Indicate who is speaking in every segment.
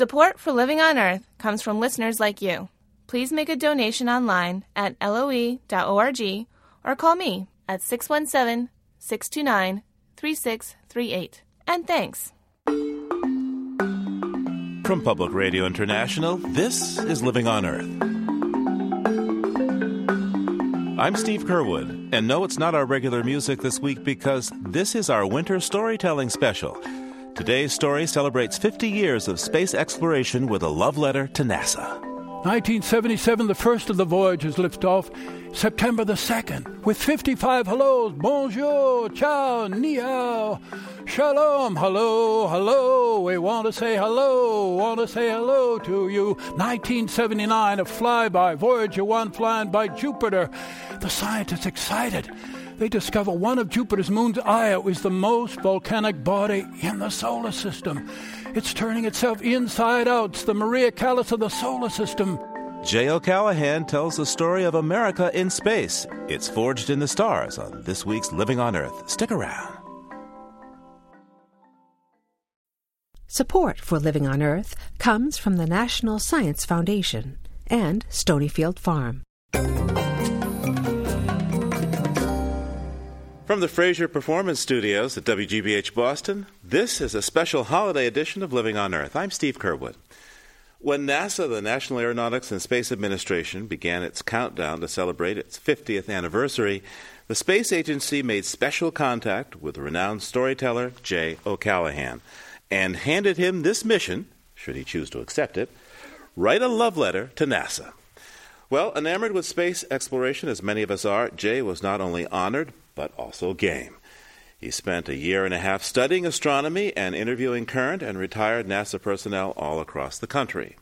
Speaker 1: Support for Living on Earth comes from listeners like you. Please make a donation online at loe.org or call me at 617 629 3638. And thanks.
Speaker 2: From Public Radio International, this is Living on Earth. I'm Steve Curwood, and no, it's not our regular music this week because this is our winter storytelling special. Today's story celebrates 50 years of space exploration with a love letter to NASA.
Speaker 3: 1977, the first of the voyages lift off. September the 2nd, with 55 hellos. Bonjour, ciao, ni hao, shalom, hello, hello. We want to say hello, want to say hello to you. 1979, a flyby, Voyager 1 flying by Jupiter. The scientists excited they discover one of Jupiter's moons, Io, is the most volcanic body in the solar system. It's turning itself inside out. It's the Maria Callas of the solar system.
Speaker 2: Jay O'Callahan tells the story of America in space. It's forged in the stars on this week's Living on Earth. Stick around.
Speaker 4: Support for Living on Earth comes from the National Science Foundation and Stonyfield Farm.
Speaker 2: From the Fraser Performance Studios at WGBH Boston, this is a special holiday edition of Living on Earth. I'm Steve Curwood. When NASA, the National Aeronautics and Space Administration, began its countdown to celebrate its 50th anniversary, the space agency made special contact with renowned storyteller Jay O'Callahan and handed him this mission, should he choose to accept it write a love letter to NASA. Well, enamored with space exploration, as many of us are, Jay was not only honored, but also game. He spent a year and a half studying astronomy and interviewing current and retired NASA personnel all across the country.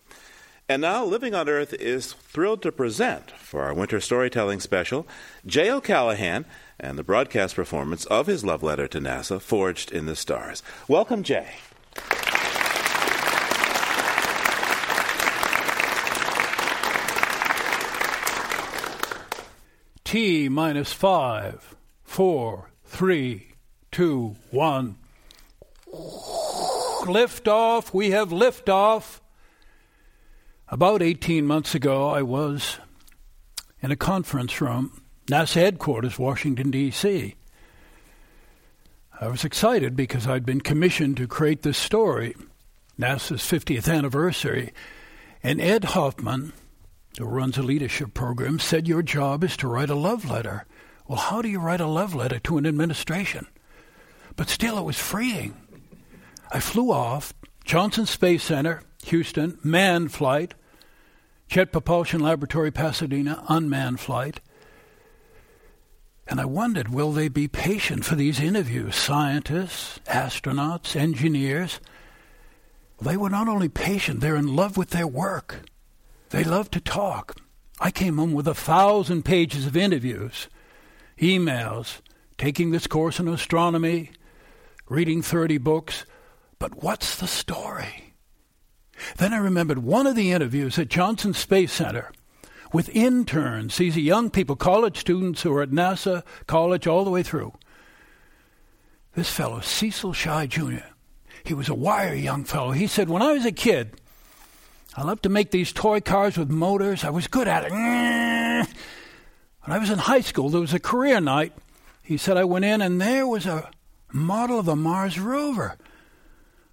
Speaker 2: And now, Living on Earth is thrilled to present, for our winter storytelling special, Jay O'Callahan and the broadcast performance of his love letter to NASA, Forged in the Stars. Welcome, Jay.
Speaker 3: T minus five four, three, two, one. Lift off. We have lift off. About 18 months ago, I was in a conference room, NASA headquarters, Washington, D.C. I was excited because I'd been commissioned to create this story, NASA's 50th anniversary, and Ed Hoffman, who runs a leadership program, said your job is to write a love letter well, how do you write a love letter to an administration? But still, it was freeing. I flew off, Johnson Space Center, Houston, manned flight, Jet Propulsion Laboratory, Pasadena, unmanned flight. And I wondered, will they be patient for these interviews? Scientists, astronauts, engineers. They were not only patient, they're in love with their work. They love to talk. I came home with a thousand pages of interviews emails, taking this course in astronomy, reading 30 books. But what's the story? Then I remembered one of the interviews at Johnson Space Center with interns. These are young people, college students who are at NASA, college, all the way through. This fellow, Cecil Shy Jr., he was a wiry young fellow. He said, When I was a kid, I loved to make these toy cars with motors. I was good at it. When I was in high school, there was a career night. He said, I went in and there was a model of a Mars rover.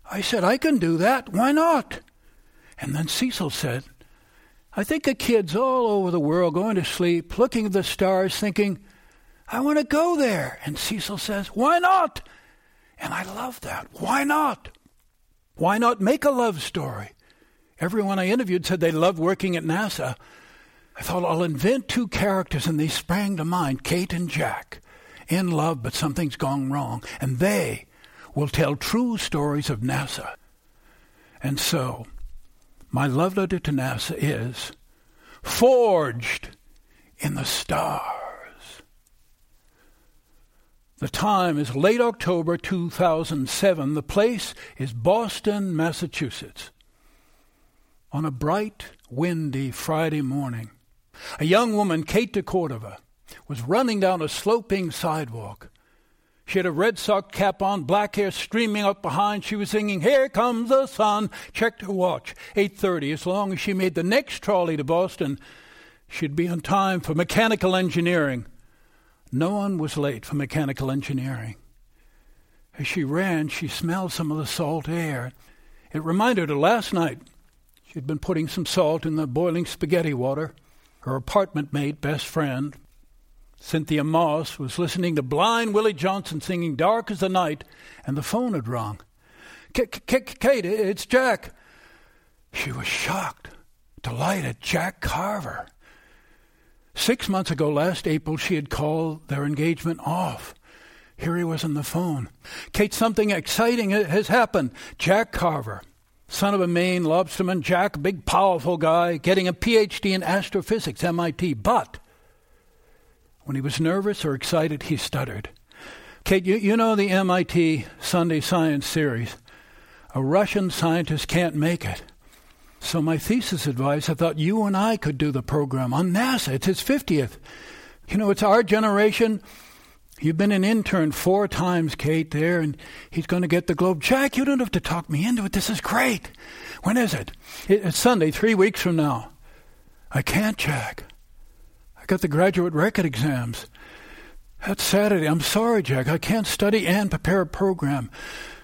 Speaker 3: I said, I can do that. Why not? And then Cecil said, I think of kids all over the world going to sleep, looking at the stars, thinking, I want to go there. And Cecil says, Why not? And I love that. Why not? Why not make a love story? Everyone I interviewed said they loved working at NASA. I thought I'll invent two characters, and they sprang to mind Kate and Jack. In love, but something's gone wrong. And they will tell true stories of NASA. And so, my love letter to NASA is forged in the stars. The time is late October 2007. The place is Boston, Massachusetts. On a bright, windy Friday morning, a young woman, Kate de Cordova, was running down a sloping sidewalk. She had a red sock cap on, black hair streaming up behind. She was singing, Here Comes the Sun. Checked her watch, 8.30. As long as she made the next trolley to Boston, she'd be on time for mechanical engineering. No one was late for mechanical engineering. As she ran, she smelled some of the salt air. It reminded her last night she'd been putting some salt in the boiling spaghetti water. Her apartment mate, best friend, Cynthia Moss, was listening to Blind Willie Johnson singing Dark as the Night, and the phone had rung. Kate, it's Jack. She was shocked, delighted. Jack Carver. Six months ago, last April, she had called their engagement off. Here he was on the phone. Kate, something exciting has happened. Jack Carver, son of a Maine lobsterman, Jack, big, powerful guy, getting a PhD in astrophysics, MIT. But when he was nervous or excited, he stuttered. Kate, you, you know the MIT Sunday Science series. A Russian scientist can't make it. So my thesis advice, I thought you and I could do the program on NASA. It's his 50th. You know, it's our generation You've been an intern four times, Kate, there, and he's going to get the Globe. Jack, you don't have to talk me into it. This is great. When is it? It's Sunday, three weeks from now. I can't, Jack. I got the graduate record exams. That's Saturday. I'm sorry, Jack. I can't study and prepare a program.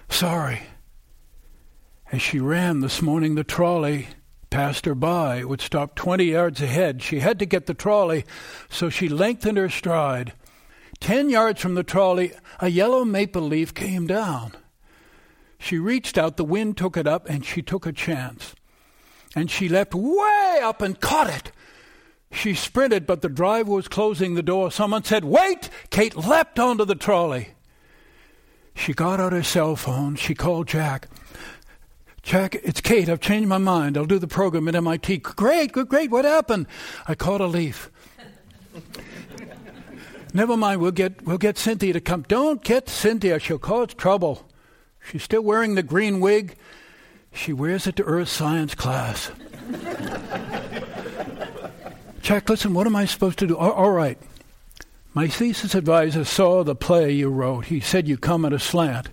Speaker 3: Sorry. As she ran this morning, the trolley passed her by. It would stop 20 yards ahead. She had to get the trolley, so she lengthened her stride Ten yards from the trolley, a yellow maple leaf came down. She reached out, the wind took it up, and she took a chance. And she leapt way up and caught it. She sprinted, but the driver was closing the door. Someone said, Wait! Kate leapt onto the trolley. She got out her cell phone. She called Jack. Jack, it's Kate. I've changed my mind. I'll do the program at MIT. Great, great. Great. What happened? I caught a leaf. Never mind, we'll get, we'll get Cynthia to come. Don't get Cynthia, she'll cause trouble. She's still wearing the green wig. She wears it to earth science class. Jack, listen, what am I supposed to do? all, right. My thesis advisor saw the play you wrote. He said you come at a slant.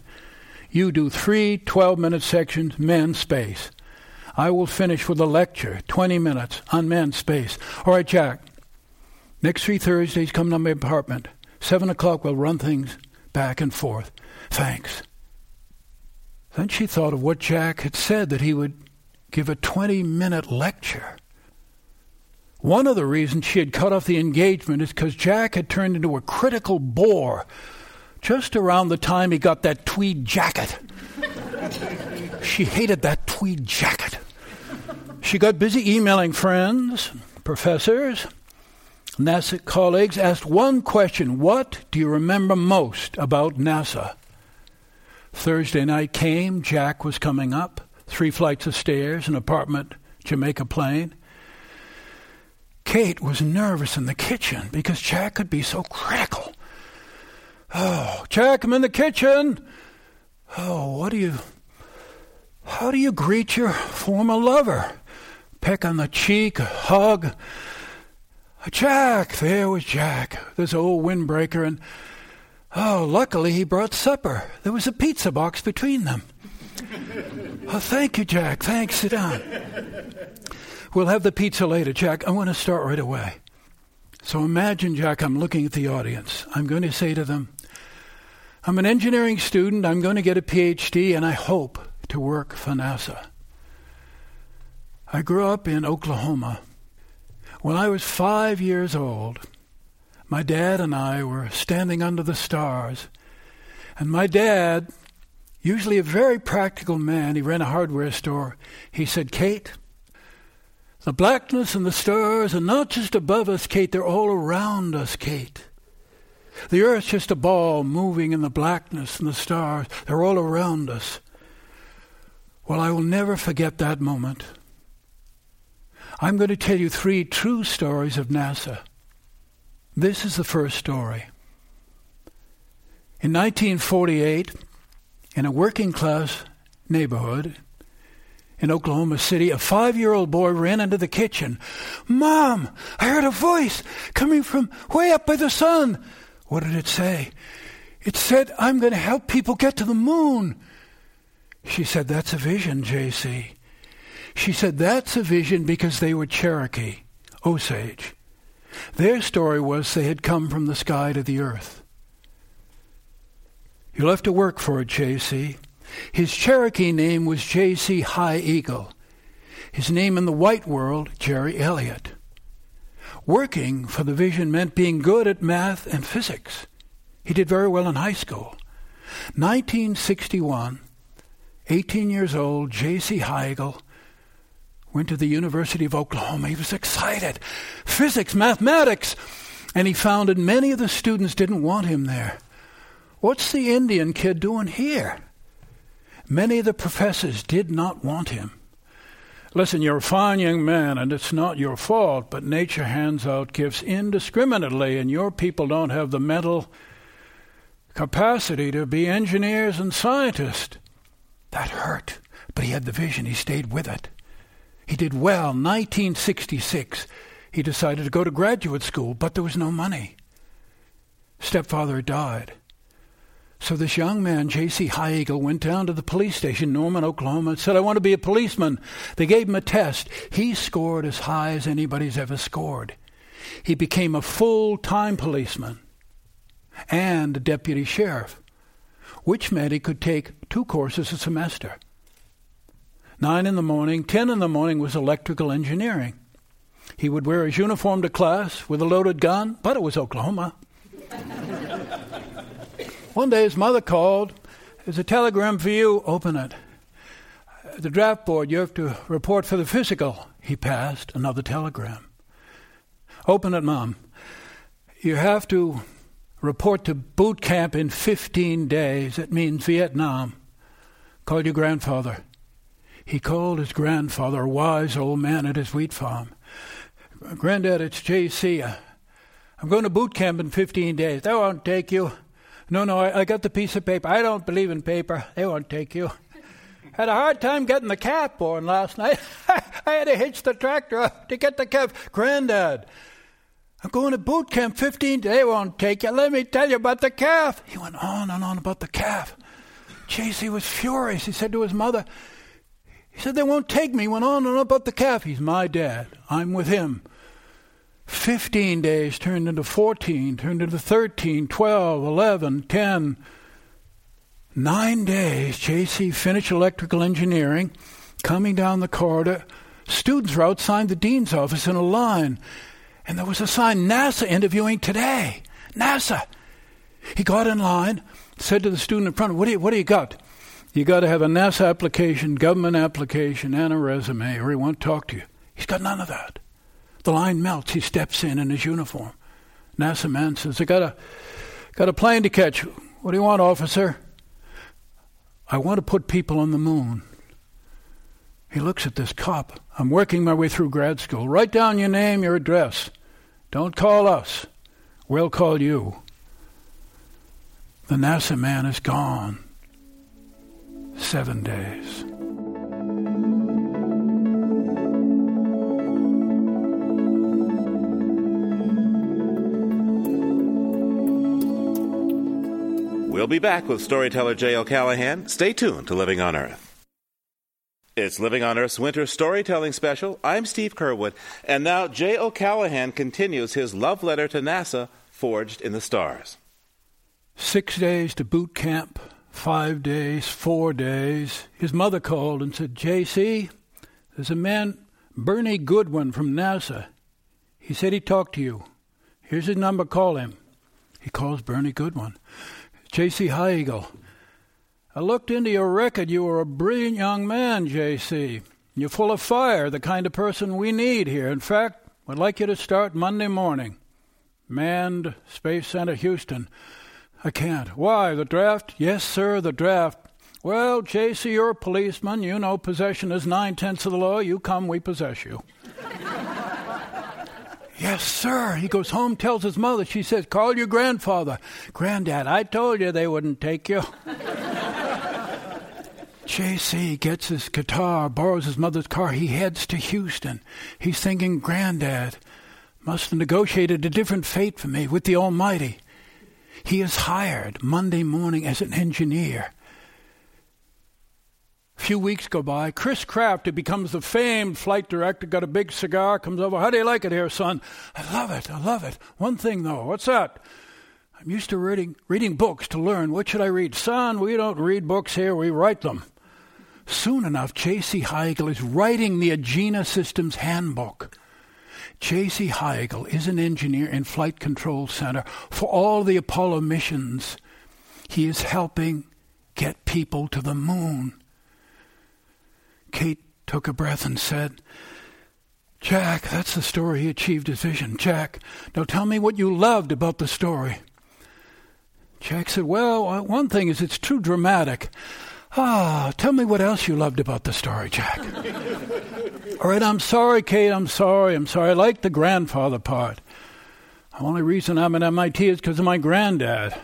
Speaker 3: You do three 12 minute sections, manned space. I will finish with a lecture, 20 minutes on manned space. All right, Jack, Next three Thursdays, come to my apartment. Seven o'clock, we'll run things back and forth. Thanks. Then she thought of what Jack had said that he would give a 20 minute lecture. One of the reasons she had cut off the engagement is because Jack had turned into a critical bore just around the time he got that tweed jacket. she hated that tweed jacket. She got busy emailing friends, professors, NASA colleagues asked one question What do you remember most about NASA? Thursday night came, Jack was coming up, three flights of stairs, an apartment, Jamaica Plain. Kate was nervous in the kitchen because Jack could be so critical. Oh, Jack, I'm in the kitchen. Oh, what do you. How do you greet your former lover? Peck on the cheek, hug, Jack, there was Jack, this old windbreaker, and oh, luckily he brought supper. There was a pizza box between them. oh, thank you, Jack. Thanks. Sit down. We'll have the pizza later, Jack. I want to start right away. So imagine, Jack, I'm looking at the audience. I'm going to say to them, I'm an engineering student. I'm going to get a PhD, and I hope to work for NASA. I grew up in Oklahoma. When I was five years old, my dad and I were standing under the stars. And my dad, usually a very practical man, he ran a hardware store, he said, Kate, the blackness and the stars are not just above us, Kate, they're all around us, Kate. The earth's just a ball moving in the blackness and the stars, they're all around us. Well, I will never forget that moment. I'm going to tell you three true stories of NASA. This is the first story. In 1948, in a working class neighborhood in Oklahoma City, a five year old boy ran into the kitchen. Mom, I heard a voice coming from way up by the sun. What did it say? It said, I'm going to help people get to the moon. She said, That's a vision, J.C. She said, That's a vision because they were Cherokee, Osage. Their story was they had come from the sky to the earth. You'll have to work for it, J.C. His Cherokee name was J.C. High Eagle. His name in the white world, Jerry Elliott. Working for the vision meant being good at math and physics. He did very well in high school. 1961, 18 years old, J.C. Eagle went to the University of Oklahoma. He was excited. Physics, mathematics. And he found that many of the students didn't want him there. What's the Indian kid doing here? Many of the professors did not want him. Listen, you're a fine young man, and it's not your fault, but nature hands out gifts indiscriminately, and your people don't have the mental capacity to be engineers and scientists. That hurt, but he had the vision. He stayed with it. He did well. 1966, he decided to go to graduate school, but there was no money. Stepfather died. So this young man, J.C. High Eagle, went down to the police station, Norman, Oklahoma, and said, I want to be a policeman. They gave him a test. He scored as high as anybody's ever scored. He became a full time policeman and a deputy sheriff, which meant he could take two courses a semester. Nine in the morning, ten in the morning was electrical engineering. He would wear his uniform to class with a loaded gun, but it was Oklahoma. One day his mother called. There's a telegram for you. Open it. The draft board, you have to report for the physical. He passed another telegram. Open it, Mom. You have to report to boot camp in 15 days. It means Vietnam. Call your grandfather. He called his grandfather, a wise old man at his wheat farm. Granddad, it's J.C. I'm going to boot camp in 15 days. They won't take you. No, no, I, I got the piece of paper. I don't believe in paper. They won't take you. Had a hard time getting the calf born last night. I had to hitch the tractor up to get the calf. Granddad, I'm going to boot camp 15 days. They won't take you. Let me tell you about the calf. He went on and on about the calf. J.C. was furious. He said to his mother, he said, They won't take me. Went on and on about the calf. He's my dad. I'm with him. 15 days turned into 14, turned into 13, 12, 11, 10. Nine days, JC finished electrical engineering. Coming down the corridor, students were outside the dean's office in a line. And there was a sign NASA interviewing today. NASA. He got in line, said to the student in front, What do you, what do you got? You got to have a NASA application, government application, and a resume, or he won't talk to you. He's got none of that. The line melts. He steps in in his uniform. NASA man says, "I got a got a plane to catch. What do you want, officer?" I want to put people on the moon. He looks at this cop. I'm working my way through grad school. Write down your name, your address. Don't call us. We'll call you. The NASA man is gone seven days.
Speaker 2: We'll be back with storyteller Jay O'Callahan. Stay tuned to Living on Earth. It's Living on Earth's winter storytelling special. I'm Steve Curwood, and now Jay O'Callahan continues his love letter to NASA, Forged in the Stars.
Speaker 3: Six days to boot camp, five days, four days, his mother called and said, J.C., there's a man, Bernie Goodwin from NASA. He said he talked to you. Here's his number, call him. He calls Bernie Goodwin. J.C. Eagle. I looked into your record. You were a brilliant young man, J.C. You're full of fire, the kind of person we need here. In fact, I'd like you to start Monday morning. Manned Space Center, Houston. I can't. Why? The draft? Yes, sir, the draft. Well, J.C., you're a policeman. You know possession is nine tenths of the law. You come, we possess you. yes, sir. He goes home, tells his mother. She says, Call your grandfather. Granddad, I told you they wouldn't take you. J.C. gets his guitar, borrows his mother's car. He heads to Houston. He's thinking, Granddad must have negotiated a different fate for me with the Almighty. He is hired Monday morning as an engineer. A few weeks go by. Chris Kraft, who becomes the famed flight director, got a big cigar, comes over. How do you like it here, son? I love it. I love it. One thing, though. What's that? I'm used to reading, reading books to learn. What should I read? Son, we don't read books here, we write them. Soon enough, J.C. High Eagle is writing the Agena Systems Handbook. J.C. High Eagle is an engineer in Flight Control Center for all the Apollo missions. He is helping get people to the moon. Kate took a breath and said, Jack, that's the story he achieved his vision. Jack, now tell me what you loved about the story. Jack said, Well, one thing is it's too dramatic. Ah, tell me what else you loved about the story, Jack. All right, I'm sorry, Kate. I'm sorry. I'm sorry. I like the grandfather part. The only reason I'm at MIT is because of my granddad.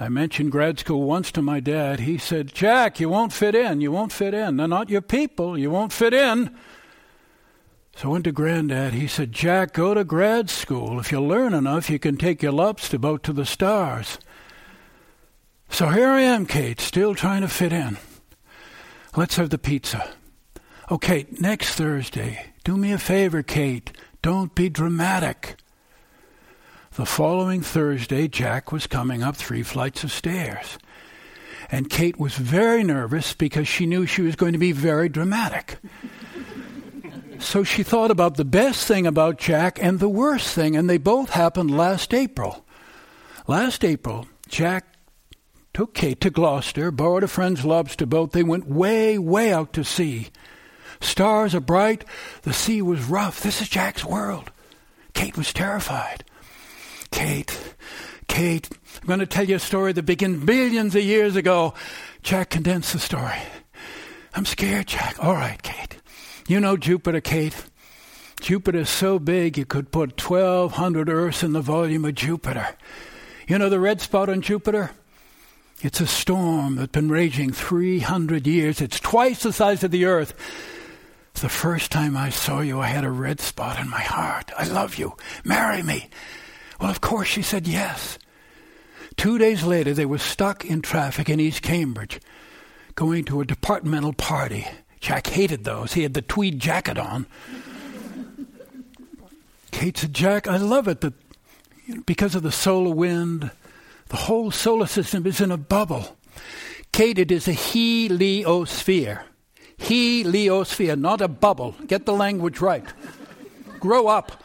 Speaker 3: I mentioned grad school once to my dad. He said, Jack, you won't fit in. You won't fit in. They're not your people. You won't fit in. So I went to Granddad. He said, Jack, go to grad school. If you learn enough, you can take your Lobster boat to the stars. So here I am, Kate, still trying to fit in. Let's have the pizza. Okay, next Thursday, do me a favor, Kate. Don't be dramatic. The following Thursday, Jack was coming up three flights of stairs. And Kate was very nervous because she knew she was going to be very dramatic. so she thought about the best thing about Jack and the worst thing, and they both happened last April. Last April, Jack took Kate to Gloucester, borrowed a friend's lobster boat. They went way, way out to sea. Stars are bright. The sea was rough. This is Jack's world. Kate was terrified. Kate, Kate, I'm going to tell you a story that began billions of years ago. Jack condensed the story. I'm scared, Jack. All right, Kate. You know Jupiter, Kate. Jupiter's so big you could put 1,200 Earths in the volume of Jupiter. You know the red spot on Jupiter? It's a storm that's been raging 300 years. It's twice the size of the earth. The first time I saw you, I had a red spot in my heart. I love you. Marry me. Well, of course, she said yes. Two days later, they were stuck in traffic in East Cambridge, going to a departmental party. Jack hated those. He had the tweed jacket on. Kate said, Jack, I love it that because of the solar wind, the whole solar system is in a bubble. Kate, it is a heliosphere. Heliosphere, not a bubble. Get the language right. Grow up.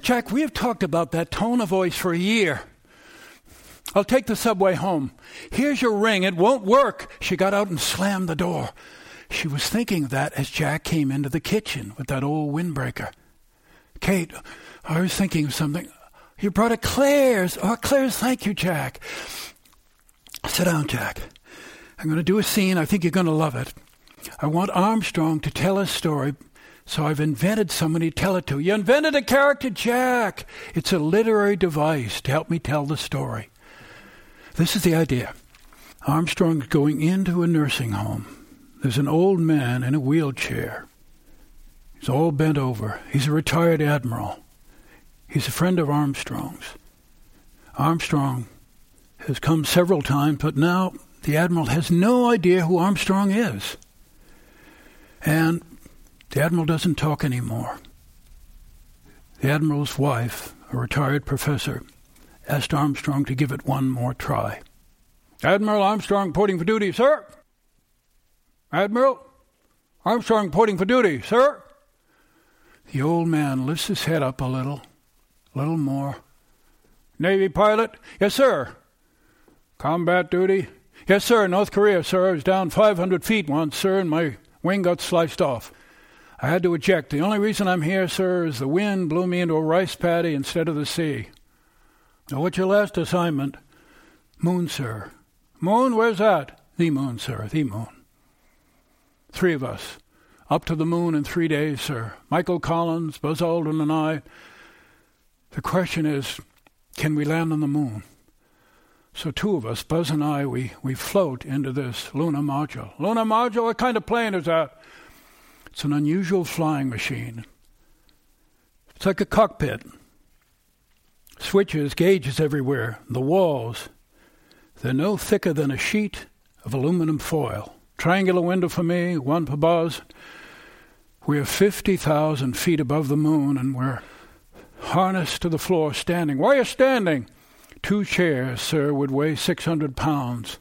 Speaker 3: Jack, we have talked about that tone of voice for a year. I'll take the subway home. Here's your ring. It won't work. She got out and slammed the door. She was thinking that as Jack came into the kitchen with that old windbreaker. Kate, I was thinking of something. You brought a Claire's. Oh, Claire's, thank you, Jack. Sit down, Jack. I'm going to do a scene. I think you're going to love it. I want Armstrong to tell a story, so I've invented somebody to tell it to. You invented a character, Jack. It's a literary device to help me tell the story. This is the idea. Armstrong's going into a nursing home. There's an old man in a wheelchair. He's all bent over. He's a retired admiral. He's a friend of Armstrong's. Armstrong has come several times, but now the Admiral has no idea who Armstrong is. And the Admiral doesn't talk anymore. The Admiral's wife, a retired professor, asked Armstrong to give it one more try. Admiral Armstrong reporting for duty, sir. Admiral Armstrong reporting for duty, sir. The old man lifts his head up a little a little more. Navy pilot? Yes, sir. Combat duty? Yes, sir. North Korea, sir. I was down 500 feet once, sir, and my wing got sliced off. I had to eject. The only reason I'm here, sir, is the wind blew me into a rice paddy instead of the sea. Now, what's your last assignment? Moon, sir. Moon? Where's that? The moon, sir. The moon. Three of us. Up to the moon in three days, sir. Michael Collins, Buzz Aldrin, and I. The question is, can we land on the moon? So two of us, Buzz and I, we, we float into this lunar module. Lunar module, what kind of plane is that? It's an unusual flying machine. It's like a cockpit. switches, gauges everywhere. The walls, they're no thicker than a sheet of aluminum foil. Triangular window for me, one for Buzz. We're 50,000 feet above the moon and we're harnessed to the floor standing. Why are you standing? Two chairs, sir, would weigh 600 pounds.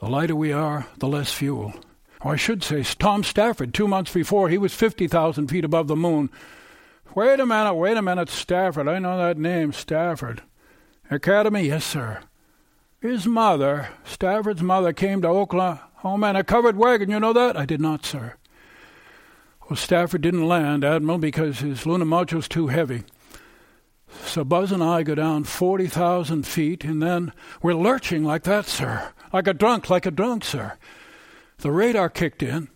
Speaker 3: The lighter we are, the less fuel. Or I should say, Tom Stafford, two months before, he was 50,000 feet above the moon. Wait a minute, wait a minute, Stafford. I know that name, Stafford. Academy? Yes, sir. His mother, Stafford's mother, came to Oakland Oklahoma in a covered wagon. You know that? I did not, sir. Well, Stafford didn't land, Admiral, because his lunar module's too heavy. So Buzz and I go down 40,000 feet, and then we're lurching like that, sir. Like a drunk, like a drunk, sir. The radar kicked in.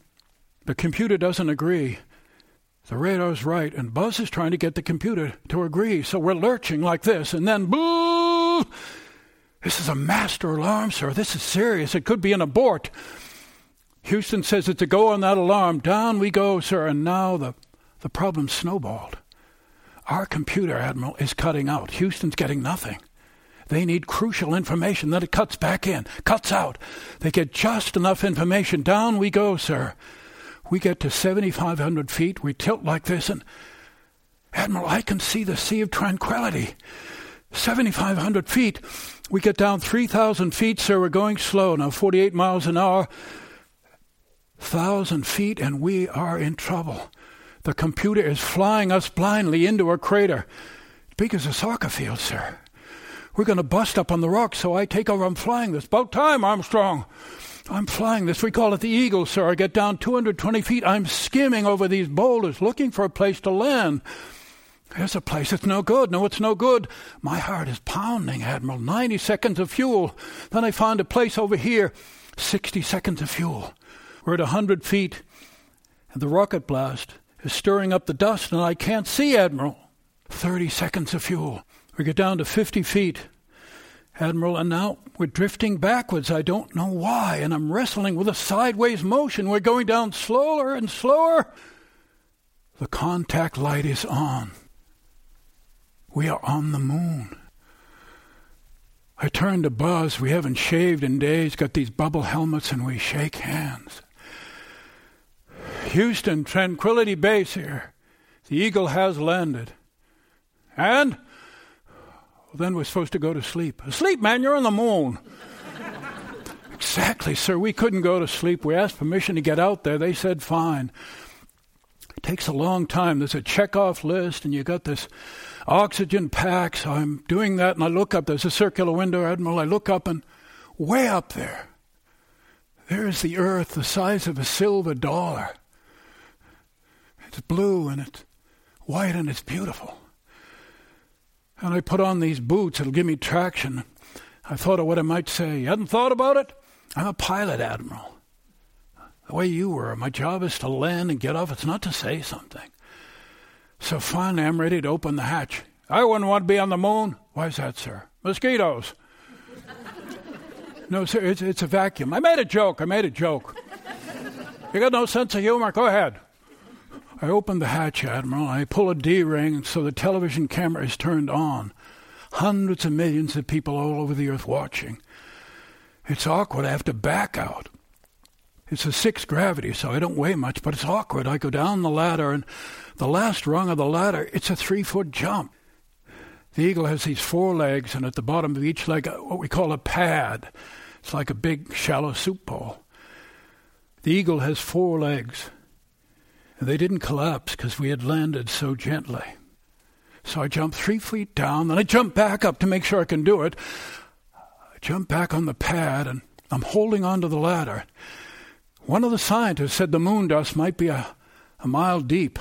Speaker 3: The computer doesn't agree. The radar's right, and Buzz is trying to get the computer to agree. So we're lurching like this, and then boo! This is a master alarm, sir. This is serious. It could be an abort. Houston says it's a go on that alarm. Down we go, sir. And now the, the problem snowballed. Our computer, Admiral, is cutting out. Houston's getting nothing. They need crucial information. Then it cuts back in, cuts out. They get just enough information. Down we go, sir. We get to 7,500 feet. We tilt like this, and Admiral, I can see the Sea of Tranquility. 7,500 feet. We get down 3,000 feet, sir. We're going slow now, 48 miles an hour. 1,000 feet, and we are in trouble. The computer is flying us blindly into a crater. Big as a soccer field, sir. We're going to bust up on the rocks, so I take over. I'm flying this. About time, Armstrong. I'm flying this. We call it the Eagle, sir. I get down 220 feet. I'm skimming over these boulders, looking for a place to land. There's a place. It's no good. No, it's no good. My heart is pounding, Admiral. 90 seconds of fuel. Then I find a place over here. 60 seconds of fuel. We're at 100 feet, and the rocket blast is stirring up the dust, and I can't see, Admiral. 30 seconds of fuel. We get down to 50 feet, Admiral, and now we're drifting backwards. I don't know why, and I'm wrestling with a sideways motion. We're going down slower and slower. The contact light is on. We are on the moon. I turn to Buzz. We haven't shaved in days, got these bubble helmets, and we shake hands. Houston, Tranquility Base here. The Eagle has landed. And? Then we're supposed to go to sleep. Sleep, man, you're on the moon. exactly, sir. We couldn't go to sleep. We asked permission to get out there. They said fine. It takes a long time. There's a check-off list, and you got this oxygen pack. So I'm doing that, and I look up. There's a circular window, Admiral. I look up, and way up there, there is the Earth the size of a silver dollar. It's blue and it's white and it's beautiful. And I put on these boots, it'll give me traction. I thought of what I might say. You hadn't thought about it? I'm a pilot, Admiral. The way you were, my job is to land and get off. It's not to say something. So finally, I'm ready to open the hatch. I wouldn't want to be on the moon. Why is that, sir? Mosquitoes. no, sir, it's, it's a vacuum. I made a joke. I made a joke. You got no sense of humor? Go ahead. I open the hatch, Admiral. I pull a D ring so the television camera is turned on. Hundreds of millions of people all over the earth watching. It's awkward. I have to back out. It's a six gravity, so I don't weigh much, but it's awkward. I go down the ladder, and the last rung of the ladder, it's a three foot jump. The eagle has these four legs, and at the bottom of each leg, uh, what we call a pad. It's like a big, shallow soup bowl. The eagle has four legs. They didn't collapse because we had landed so gently. So I jumped three feet down, then I jumped back up to make sure I can do it. I jumped back on the pad, and I'm holding onto the ladder. One of the scientists said the moon dust might be a, a mile deep.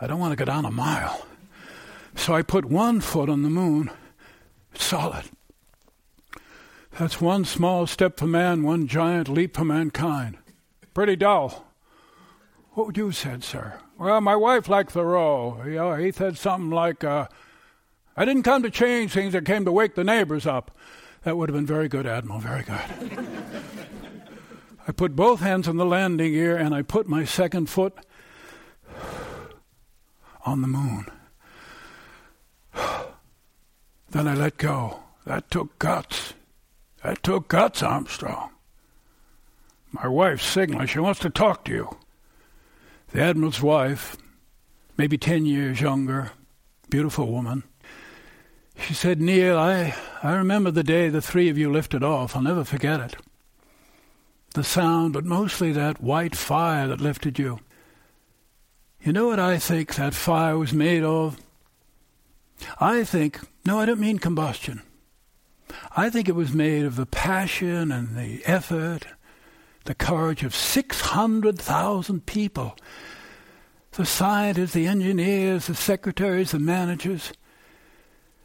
Speaker 3: I don't want to go down a mile. So I put one foot on the moon. It's solid. That's one small step for man, one giant leap for mankind. Pretty dull. What would you have said, sir? Well, my wife liked Thoreau. You know, he said something like, uh, I didn't come to change things, I came to wake the neighbors up. That would have been very good, Admiral, very good. I put both hands on the landing gear and I put my second foot on the moon. Then I let go. That took guts. That took guts, Armstrong. My wife's signaling. She wants to talk to you. The Admiral's wife, maybe ten years younger, beautiful woman. She said, Neil, I, I remember the day the three of you lifted off. I'll never forget it. The sound, but mostly that white fire that lifted you. You know what I think that fire was made of? I think, no, I don't mean combustion. I think it was made of the passion and the effort, the courage of 600,000 people the scientists, the engineers, the secretaries, the managers.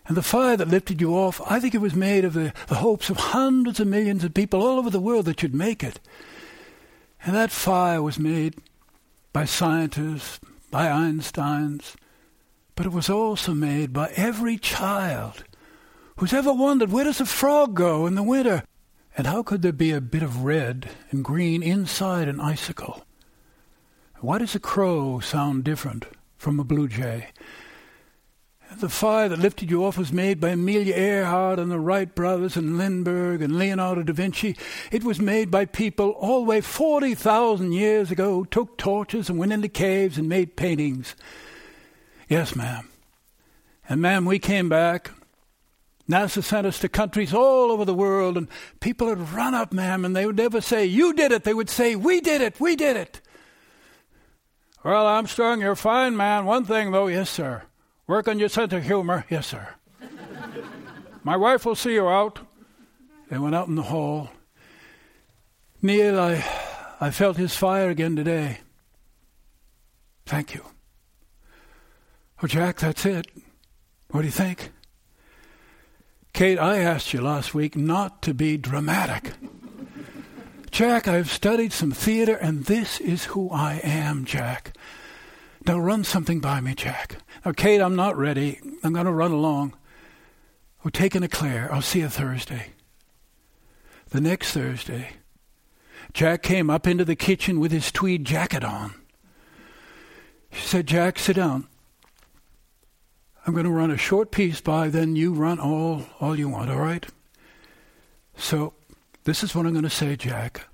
Speaker 3: And the fire that lifted you off, I think it was made of the, the hopes of hundreds of millions of people all over the world that you'd make it. And that fire was made by scientists, by Einsteins, but it was also made by every child who's ever wondered where does a frog go in the winter? And how could there be a bit of red and green inside an icicle? Why does a crow sound different from a blue jay? The fire that lifted you off was made by Amelia Earhart and the Wright brothers and Lindbergh and Leonardo da Vinci. It was made by people all the way 40,000 years ago who took torches and went into caves and made paintings. Yes, ma'am. And, ma'am, we came back. NASA sent us to countries all over the world, and people would run up, ma'am, and they would never say, You did it. They would say, We did it. We did it. Well, Armstrong, you're fine, man. One thing, though, yes, sir. Work on your sense of humor, yes, sir. My wife will see you out. They went out in the hall. Neil, I, I felt his fire again today. Thank you. Oh, Jack, that's it. What do you think? Kate, I asked you last week not to be dramatic. Jack, I've studied some theater, and this is who I am, Jack. Now run something by me, Jack. Now, Kate, I'm not ready. I'm going to run along. We're taking a Claire. I'll see you Thursday. The next Thursday, Jack came up into the kitchen with his tweed jacket on. She said, Jack, sit down. I'm going to run a short piece by, then you run all, all you want, all right? So this is what I'm going to say, Jack.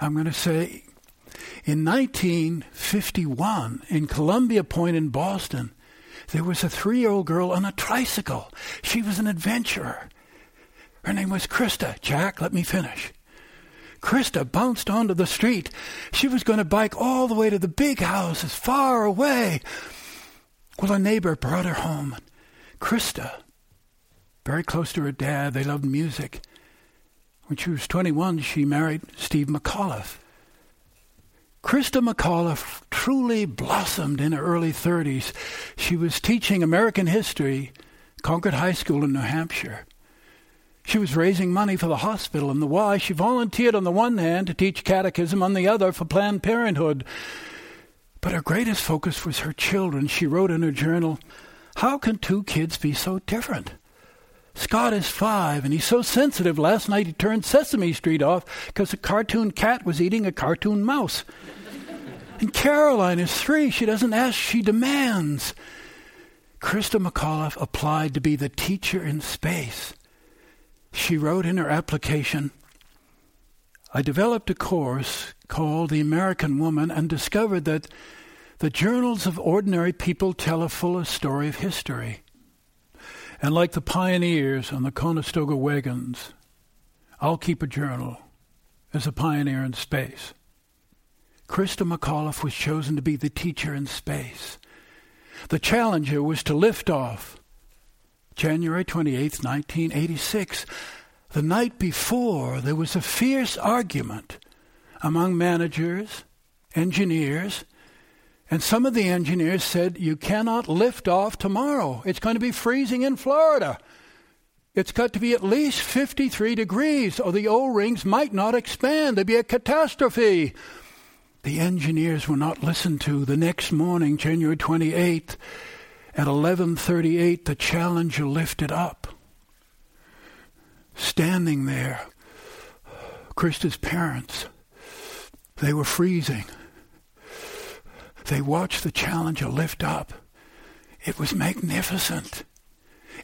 Speaker 3: I'm going to say in 1951, in Columbia Point in Boston, there was a three year old girl on a tricycle. She was an adventurer. Her name was Christa. Jack, let me finish. Christa bounced onto the street. She was going to bike all the way to the big houses far away. Well, a neighbor brought her home. Christa, very close to her dad, they loved music. When she was 21, she married Steve McAuliffe. Christa McAuliffe truly blossomed in her early 30s. She was teaching American history, Concord High School in New Hampshire. She was raising money for the hospital and the Y. She volunteered on the one hand to teach catechism, on the other for Planned Parenthood. But her greatest focus was her children. She wrote in her journal, How can two kids be so different? Scott is five, and he's so sensitive. Last night he turned Sesame Street off because a cartoon cat was eating a cartoon mouse. and Caroline is three. She doesn't ask, she demands. Christa McAuliffe applied to be the teacher in space. She wrote in her application, I developed a course called The American Woman and discovered that the journals of ordinary people tell a fuller story of history. And like the pioneers on the Conestoga wagons, I'll keep a journal as a pioneer in space. Christa McAuliffe was chosen to be the teacher in space. The Challenger was to lift off January 28, 1986. The night before, there was a fierce argument among managers, engineers, and some of the engineers said, You cannot lift off tomorrow. It's going to be freezing in Florida. It's got to be at least 53 degrees, or the O rings might not expand. There'd be a catastrophe. The engineers were not listened to. The next morning, January 28th, at 11:38, the Challenger lifted up. Standing there, Christa's parents, they were freezing. They watched the Challenger lift up. It was magnificent.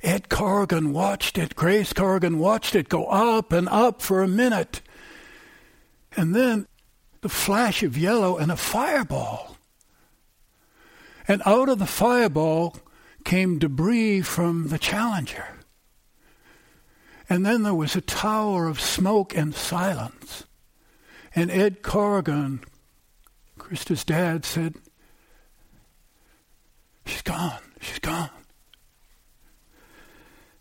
Speaker 3: Ed Corrigan watched it, Grace Corrigan watched it go up and up for a minute. And then the flash of yellow and a fireball. And out of the fireball came debris from the Challenger. And then there was a tower of smoke and silence. And Ed Corrigan, Christa's dad, said, She's gone. She's gone.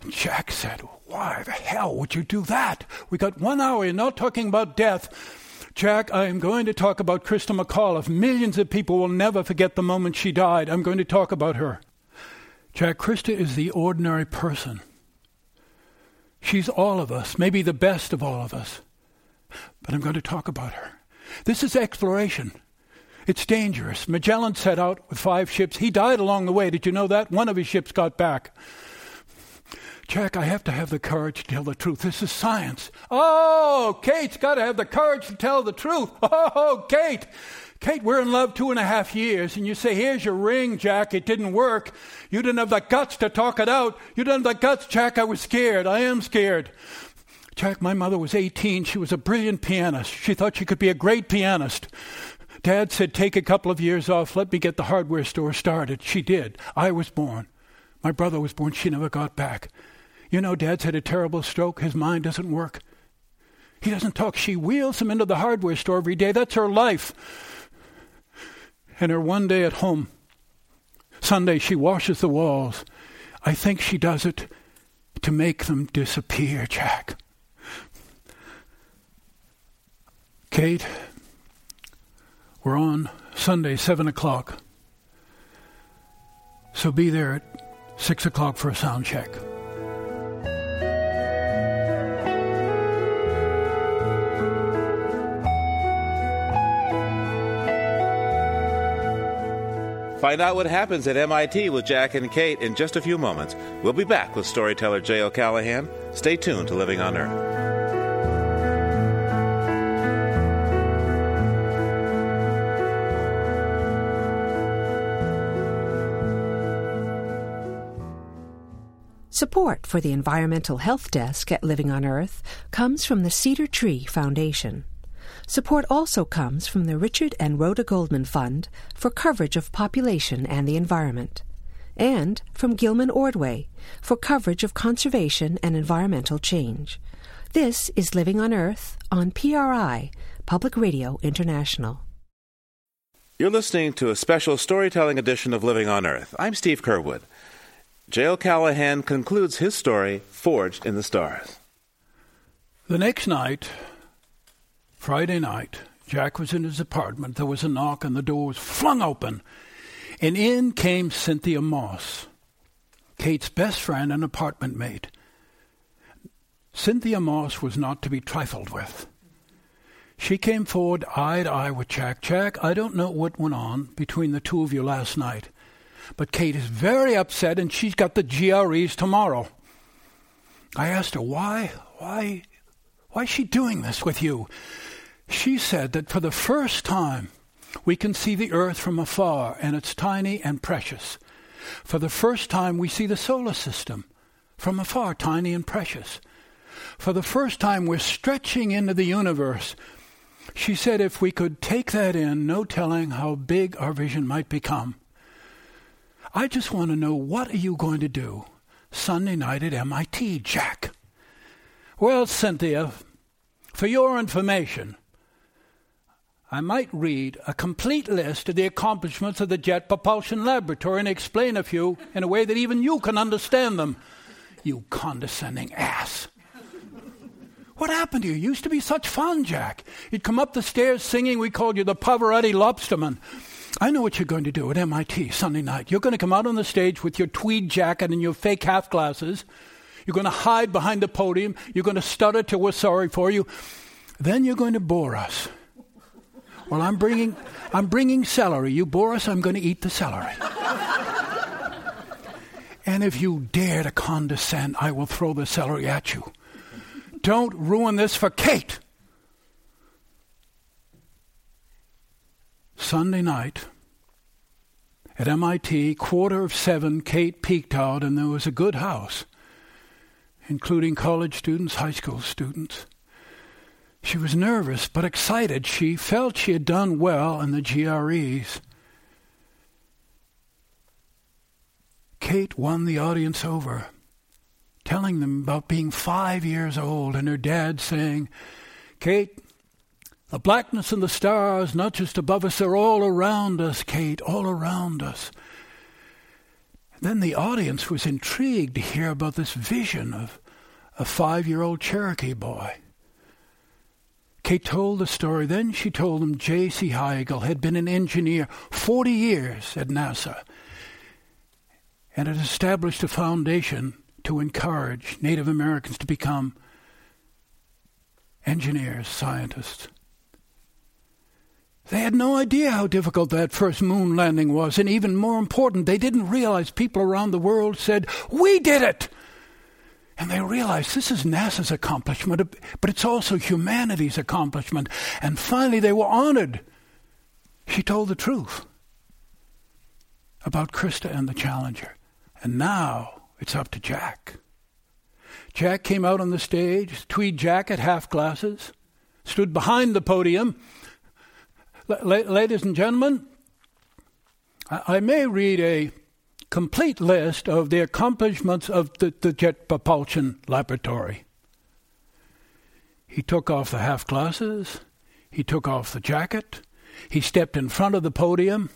Speaker 3: And Jack said, Why the hell would you do that? We got one hour. You're not talking about death. Jack, I am going to talk about Christa McAuliffe. Millions of people will never forget the moment she died. I'm going to talk about her. Jack, Christa is the ordinary person. She's all of us, maybe the best of all of us. But I'm going to talk about her. This is exploration. It's dangerous. Magellan set out with five ships. He died along the way. Did you know that? One of his ships got back. Jack, I have to have the courage to tell the truth. This is science. Oh, Kate's got to have the courage to tell the truth. Oh, Kate. Kate, we're in love two and a half years, and you say, Here's your ring, Jack. It didn't work. You didn't have the guts to talk it out. You didn't have the guts, Jack. I was scared. I am scared. Jack, my mother was 18. She was a brilliant pianist. She thought she could be a great pianist. Dad said, Take a couple of years off. Let me get the hardware store started. She did. I was born. My brother was born. She never got back. You know, Dad's had a terrible stroke. His mind doesn't work. He doesn't talk. She wheels him into the hardware store every day. That's her life and her one day at home. Sunday, she washes the walls. I think she does it to make them disappear, Jack. Kate, we're on Sunday, 7 o'clock. So be there at 6 o'clock for a sound check.
Speaker 2: Find out what happens at MIT with Jack and Kate in just a few moments. We'll be back with storyteller Jay O'Callahan. Stay tuned to Living on Earth.
Speaker 4: Support for the Environmental Health Desk at Living on Earth comes from the Cedar Tree Foundation. Support also comes from the Richard and Rhoda Goldman Fund for coverage of population and the environment, and from Gilman Ordway for coverage of conservation and environmental change. This is Living on Earth on PRI, Public Radio International.
Speaker 2: You're listening to a special storytelling edition of Living on Earth. I'm Steve Curwood. Jay Callahan concludes his story, Forged in the Stars.
Speaker 3: The next night, Friday night, Jack was in his apartment. There was a knock, and the door was flung open. And in came Cynthia Moss, Kate's best friend and apartment mate. Cynthia Moss was not to be trifled with. She came forward eye to eye with Jack. Jack, I don't know what went on between the two of you last night, but Kate is very upset and she's got the GREs tomorrow. I asked her, why, why, why is she doing this with you? She said that for the first time, we can see the earth from afar, and it's tiny and precious. For the first time, we see the solar system from afar, tiny and precious. For the first time, we're stretching into the universe. She said if we could take that in, no telling how big our vision might become. I just want to know what are you going to do Sunday night at MIT, Jack? Well, Cynthia, for your information, I might read a complete list of the accomplishments of the Jet Propulsion Laboratory and explain a few in a way that even you can understand them. You condescending ass. What happened to you? Used to be such fun, Jack. You'd come up the stairs singing. We called you the Pavarotti Lobsterman. I know what you're going to do at MIT Sunday night. You're going to come out on the stage with your tweed jacket and your fake half glasses. You're going to hide behind the podium. You're going to stutter till we're sorry for you. Then you're going to bore us. Well, I'm bringing, I'm bringing celery. You bore us, I'm going to eat the celery. and if you dare to condescend, I will throw the celery at you. Don't ruin this for Kate. Sunday night, At MIT, quarter of seven, Kate peeked out, and there was a good house, including college students, high school students. She was nervous but excited. She felt she had done well in the GREs. Kate won the audience over, telling them about being five years old and her dad saying, Kate, the blackness and the stars, not just above us, they're all around us, Kate, all around us. Then the audience was intrigued to hear about this vision of a five year old Cherokee boy. Kate told the story. Then she told them J.C. High Eagle had been an engineer 40 years at NASA and had established a foundation to encourage Native Americans to become engineers, scientists. They had no idea how difficult that first moon landing was, and even more important, they didn't realize people around the world said, We did it! And they realized this is NASA's accomplishment, but it's also humanity's accomplishment. And finally, they were honored. She told the truth about Christa and the Challenger. And now it's up to Jack. Jack came out on the stage, tweed jacket, half glasses, stood behind the podium, ladies and gentlemen, I may read a complete list of the accomplishments of the, the Jet Propulsion Laboratory. He took off the half glasses, he took off the jacket, he stepped in front of the podium.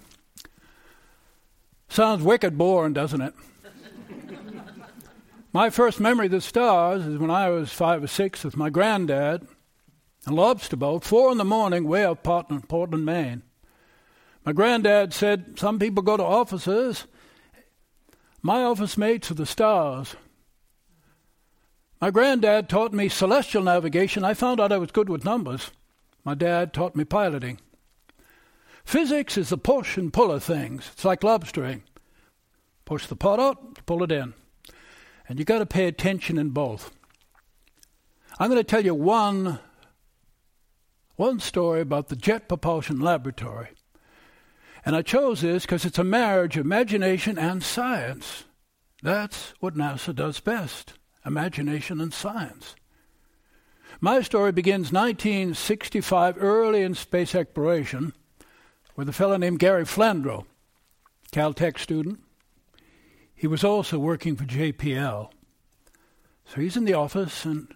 Speaker 3: Sounds wicked boring, doesn't it? my first memory of the stars is when I was five or six with my granddad a lobster boat, four in the morning, way up Portland, Portland, Maine. My granddad said, Some people go to offices. My office mates are the stars. My granddad taught me celestial navigation. I found out I was good with numbers. My dad taught me piloting. Physics is the push and pull of things. It's like lobstering. Push the pot out, pull it in. And you've got to pay attention in both. I'm going to tell you one one story about the Jet Propulsion Laboratory. And I chose this because it's a marriage of imagination and science. That's what NASA does best imagination and science. My story begins 1965, early in space exploration, with a fellow named Gary Flandro, Caltech student. He was also working for JPL. So he's in the office, and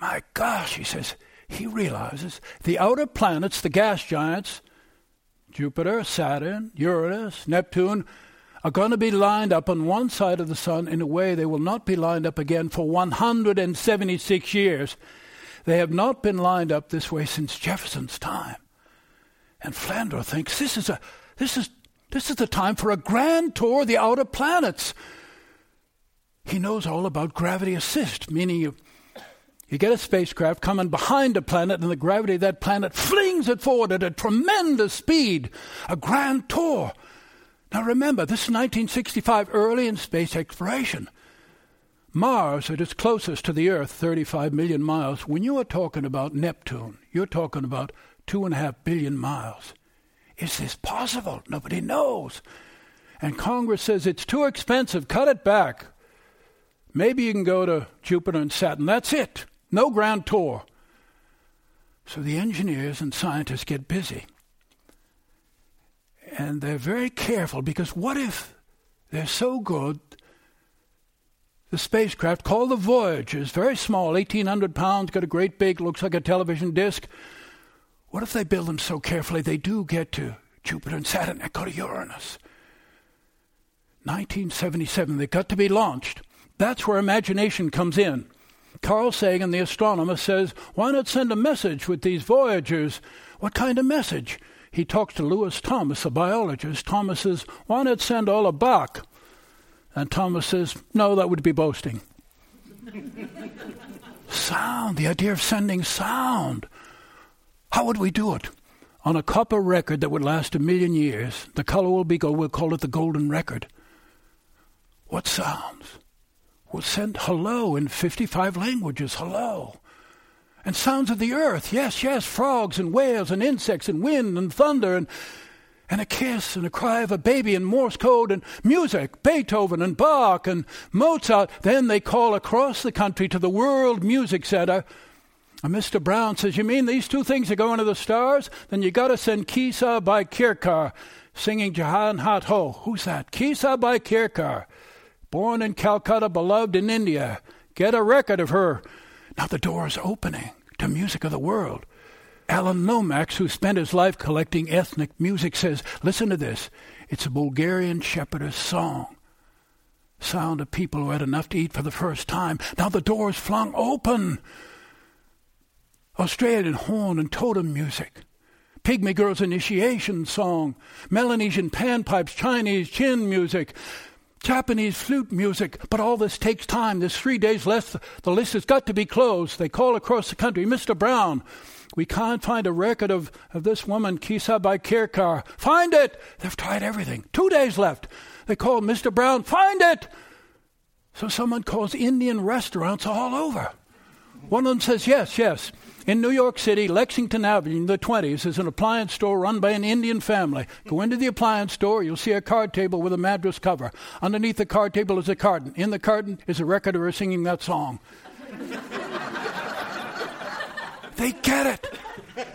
Speaker 3: my gosh, he says, he realizes the outer planets, the gas giants, Jupiter, Saturn, Uranus, Neptune, are going to be lined up on one side of the sun in a way they will not be lined up again for 176 years. They have not been lined up this way since Jefferson's time. And Flandro thinks this is a this is this is the time for a grand tour of the outer planets. He knows all about gravity assist, meaning you you get a spacecraft coming behind a planet, and the gravity of that planet flings it forward at a tremendous speed. A grand tour. Now remember, this is 1965, early in space exploration. Mars, at its closest to the Earth, 35 million miles. When you are talking about Neptune, you're talking about two and a half billion miles. Is this possible? Nobody knows. And Congress says it's too expensive, cut it back. Maybe you can go to Jupiter and Saturn. That's it. No grand tour. So the engineers and scientists get busy. And they're very careful because what if they're so good? The spacecraft called the Voyager is very small, 1,800 pounds, got a great big, looks like a television disc. What if they build them so carefully they do get to Jupiter and Saturn and go to Uranus? 1977, they've got to be launched. That's where imagination comes in. Carl Sagan, the astronomer, says, Why not send a message with these Voyagers? What kind of message? He talks to Lewis Thomas, a biologist. Thomas says, Why not send all a Bach? And Thomas says, No, that would be boasting. sound, the idea of sending sound. How would we do it? On a copper record that would last a million years. The color will be gold. We'll call it the golden record. What sounds? Will send hello in 55 languages, hello. And sounds of the earth, yes, yes, frogs and whales and insects and wind and thunder and, and a kiss and a cry of a baby and Morse code and music, Beethoven and Bach and Mozart. Then they call across the country to the World Music Center. And Mr. Brown says, You mean these two things are going to the stars? Then you got to send Kesarbai Kerkar singing Jaat Kahan Ho. Who's that? Kesarbai Kerkar. Born in Calcutta, beloved in India. Get a record of her. Now the door is opening to music of the world. Alan Lomax, who spent his life collecting ethnic music, says, Listen to this. It's a Bulgarian shepherdess song. Sound of people who had enough to eat for the first time. Now the door is flung open. Australian horn and totem music. Pygmy Girl's initiation song. Melanesian panpipes, Chinese chin music. Japanese flute music, but all this takes time. There's three days left. The list has got to be closed. They call across the country, Mr. Brown, we can't find a record of, of this woman, Kesarbai Kerkar. Find it! They've tried everything. Two days left. They call Mr. Brown, find it! So someone calls Indian restaurants all over. One of them says, yes, yes. In New York City, Lexington Avenue in the 20s is an appliance store run by an Indian family. Go into the appliance store, you'll see a card table with a mattress cover. Underneath the card table is a carton. In the carton is a record of her singing that song. They get it.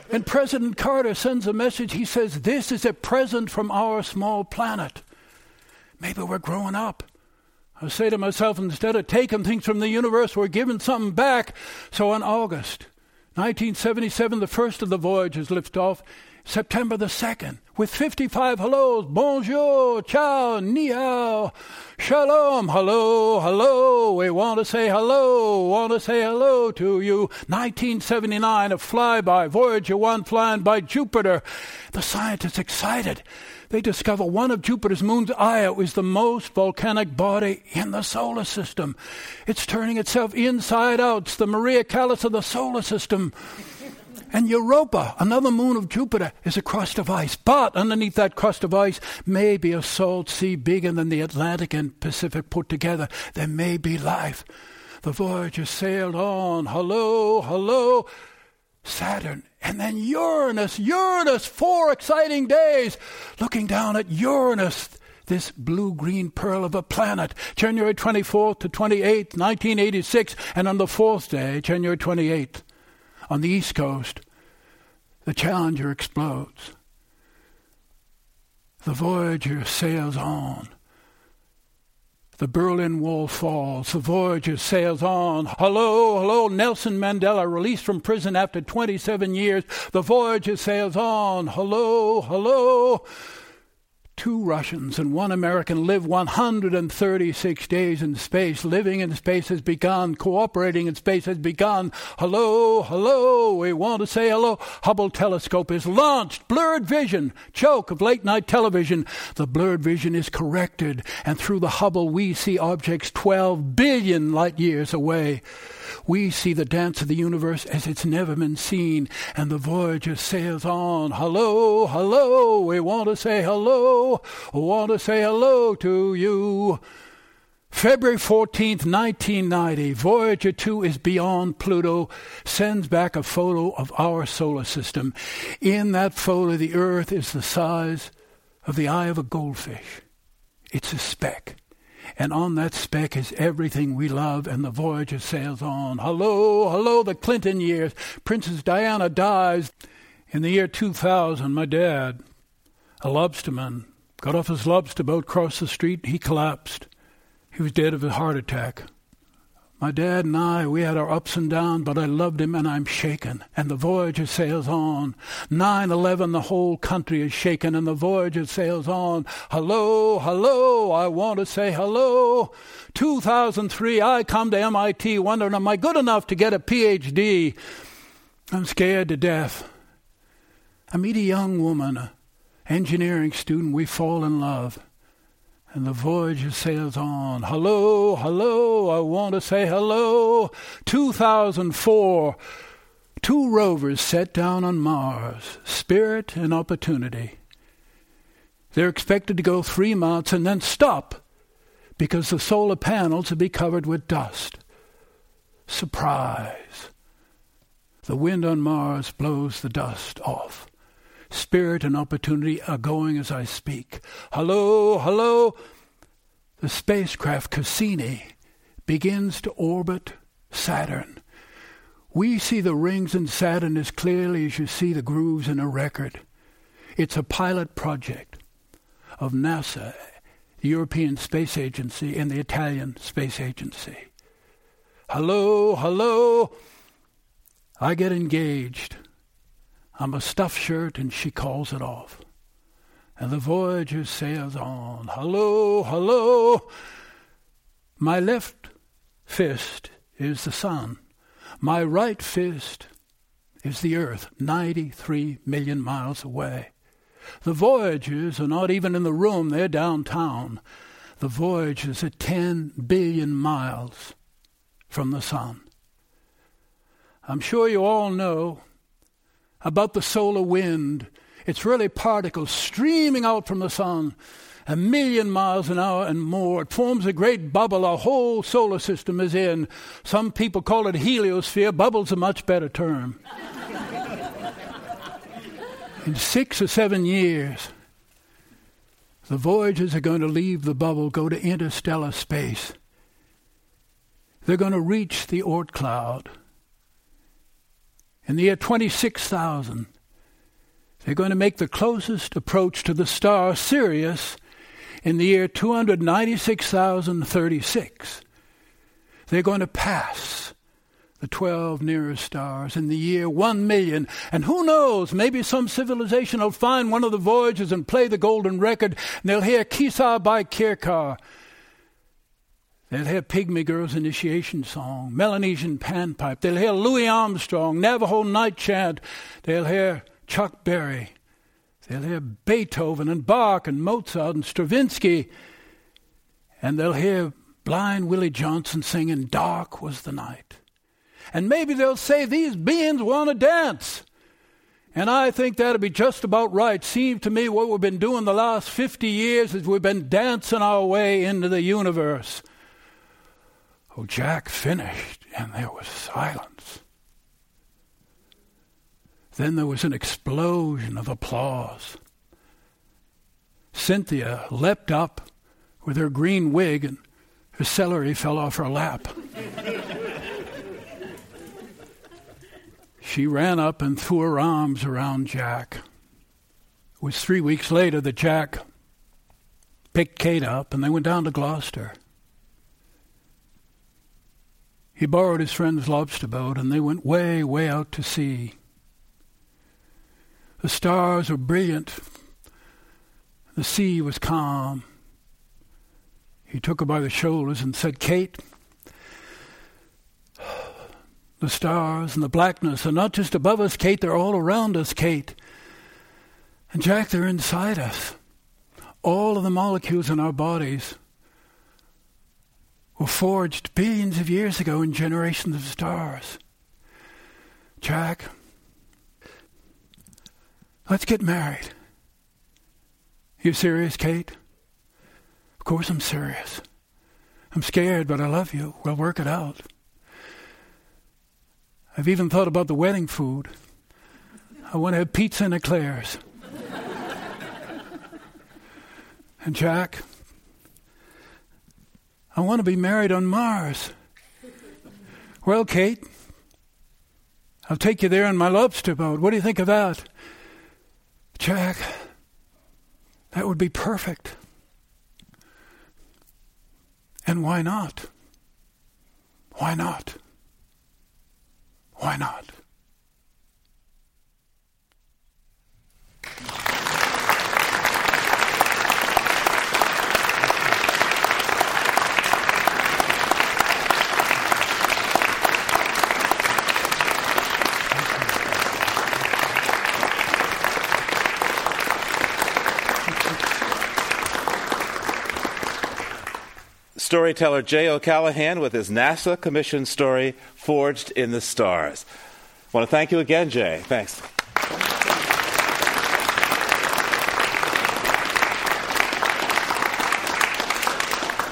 Speaker 3: And President Carter sends a message. He says, This is a present from our small planet. Maybe we're growing up. I say to myself, instead of taking things from the universe, we're giving something back. So in August 1977, the first of the voyages lift off. September the 2nd, with 55 hellos. Bonjour, ciao, ni hao, shalom, hello, hello. We want to say hello, want to say hello to you. 1979, a flyby, Voyager 1 flying by Jupiter. The scientists excited. They discover one of Jupiter's moons, Io, is the most volcanic body in the solar system. It's turning itself inside out. It's the Maria Callas of the solar system. And Europa, another moon of Jupiter, is a crust of ice. But underneath that crust of ice may be a salt sea bigger than the Atlantic and Pacific put together. There may be life. The Voyager sailed on. Hello, hello. Saturn, and then Uranus, Uranus, four exciting days looking down at Uranus, this blue green pearl of a planet. January 24th to 28th, 1986, and on the fourth day, January 28th, on the East Coast, the Challenger explodes. The Voyager sails on. The Berlin Wall falls. The Voyager sails on. Hello, hello, Nelson Mandela, released from prison after 27 years. The Voyager sails on. Hello, hello two Russians and one American live 136 days in space. Living in space has begun. Cooperating in space has begun. Hello, hello. We want to say hello. Hubble telescope is launched. Blurred vision. Choke of late night television. The blurred vision is corrected. And through the Hubble, we see objects 12 billion light years away. We see the dance of the universe as it's never been seen, and the Voyager sails on. Hello, hello, we want to say hello, want to say hello to you. February 14th, 1990, Voyager 2 is beyond Pluto, sends back a photo of our solar system. In that photo, the Earth is the size of the eye of a goldfish. It's a speck. And on that speck is everything we love, and the Voyager sails on. Hello, hello, the Clinton years. Princess Diana dies. In the year 2000, my dad, a lobsterman, got off his lobster boat, crossed the street, he collapsed. He was dead of a heart attack. My dad and I, we had our ups and downs, but I loved him and I'm shaken. And the Voyager sails on. 9 11, the whole country is shaken, and the Voyager sails on. Hello, hello, I want to say hello. 2003, I come to MIT wondering, am I good enough to get a PhD? I'm scared to death. I meet a young woman, an engineering student, we fall in love and the Voyager sails on. Hello, hello, I want to say hello. 2004, two rovers set down on Mars, Spirit and Opportunity. They're expected to go three months and then stop because the solar panels will be covered with dust. Surprise. The wind on Mars blows the dust off. Spirit and Opportunity are going as I speak. Hello, hello. The spacecraft Cassini begins to orbit Saturn. We see the rings in Saturn as clearly as you see the grooves in a record. It's a pilot project of NASA, the European Space Agency, and the Italian Space Agency. Hello, hello. I get engaged. I'm a stuffed shirt, and she calls it off. And the Voyager sails on. Hello, hello. My left fist is the sun. My right fist is the earth, 93 million miles away. The Voyagers are not even in the room, they're downtown. The Voyagers are 10 billion miles from the sun. I'm sure you all know about the solar wind. It's really particles streaming out from the sun a million miles an hour and more. It forms a great bubble. Our whole solar system is in. Some people call it heliosphere. Bubble's a much better term. in six or seven years, the Voyagers are going to leave the bubble, go to interstellar space. They're going to reach the Oort cloud. In the year 26,000, they're going to make the closest approach to the star Sirius in the year 296,036. They're going to pass the 12 nearest stars in the year 1 million. And who knows, maybe some civilization will find one of the voyages and play the golden record, and they'll hear Kesarbai Kerkar. They'll hear Pygmy Girl's initiation song, Melanesian panpipe. They'll hear Louis Armstrong, Navajo night chant. They'll hear Chuck Berry. They'll hear Beethoven and Bach and Mozart and Stravinsky. And they'll hear blind Willie Johnson singing, Dark was the night. And maybe they'll say, These beings want to dance. And I think that'd be just about right. Seems to me what we've been doing the last 50 years is we've been dancing our way into the universe. Oh, Jack finished, and there was silence. Then there was an explosion of applause. Cynthia leapt up with her green wig, and her celery fell off her lap. she ran up and threw her arms around Jack. It was three weeks later that Jack picked Kate up, and they went down to Gloucester. He borrowed his friend's lobster boat, and they went way, way out to sea. The stars were brilliant. The sea was calm. He took her by the shoulders and said, Kate, the stars and the blackness are not just above us, Kate, they're all around us, Kate. And Jack, they're inside us. All of the molecules in our bodies were forged billions of years ago in generations of stars. Jack, let's get married. You serious, Kate? Of course I'm serious. I'm scared, but I love you. We'll work it out. I've even thought about the wedding food. I want to have pizza and eclairs. and Jack, I want to be married on Mars. Well, Kate, I'll take you there in my lobster boat. What do you think of that? Jack, that would be perfect. And why not? Why not? Why not?
Speaker 2: Storyteller Jay O'Callahan with his NASA commission story, Forged in the Stars. I want to thank you again, Jay. Thanks.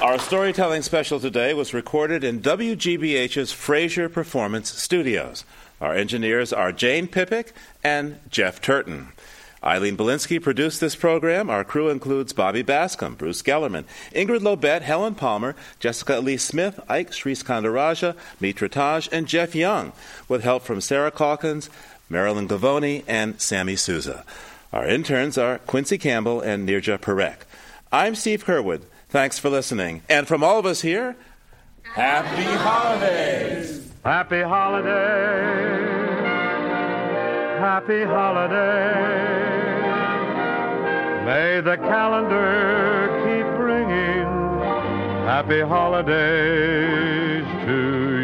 Speaker 2: Our storytelling special today was recorded in WGBH's Fraser Performance Studios. Our engineers are Jane Pippick and Jeff Turton. Eileen Belinsky produced this program. Our crew includes Bobby Bascom, Bruce Gellerman, Ingrid Lobet, Helen Palmer, Jessica Lee Smith, Ike Sriskandarajah, Mitra Taj, and Jeff Young, with help from Sarah Calkins, Marilyn Gavoni, and Sammy Souza. Our interns are Quincy Campbell and Nirja Parekh. I'm Steve Curwood. Thanks for listening. And from all of us here, Happy Holidays!
Speaker 5: Happy Holidays! Happy Holidays! May the calendar keep bringing happy holidays to you.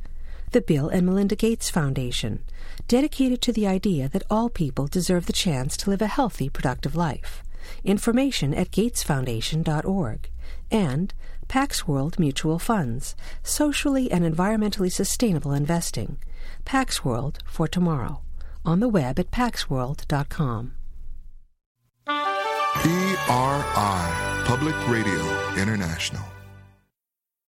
Speaker 4: the Bill and Melinda Gates Foundation, dedicated to the idea that all people deserve the chance to live a healthy, productive life. Information at gatesfoundation.org, and Pax World Mutual Funds, socially and environmentally sustainable investing. Pax World for tomorrow. On the web at paxworld.com.
Speaker 6: PRI, Public Radio International.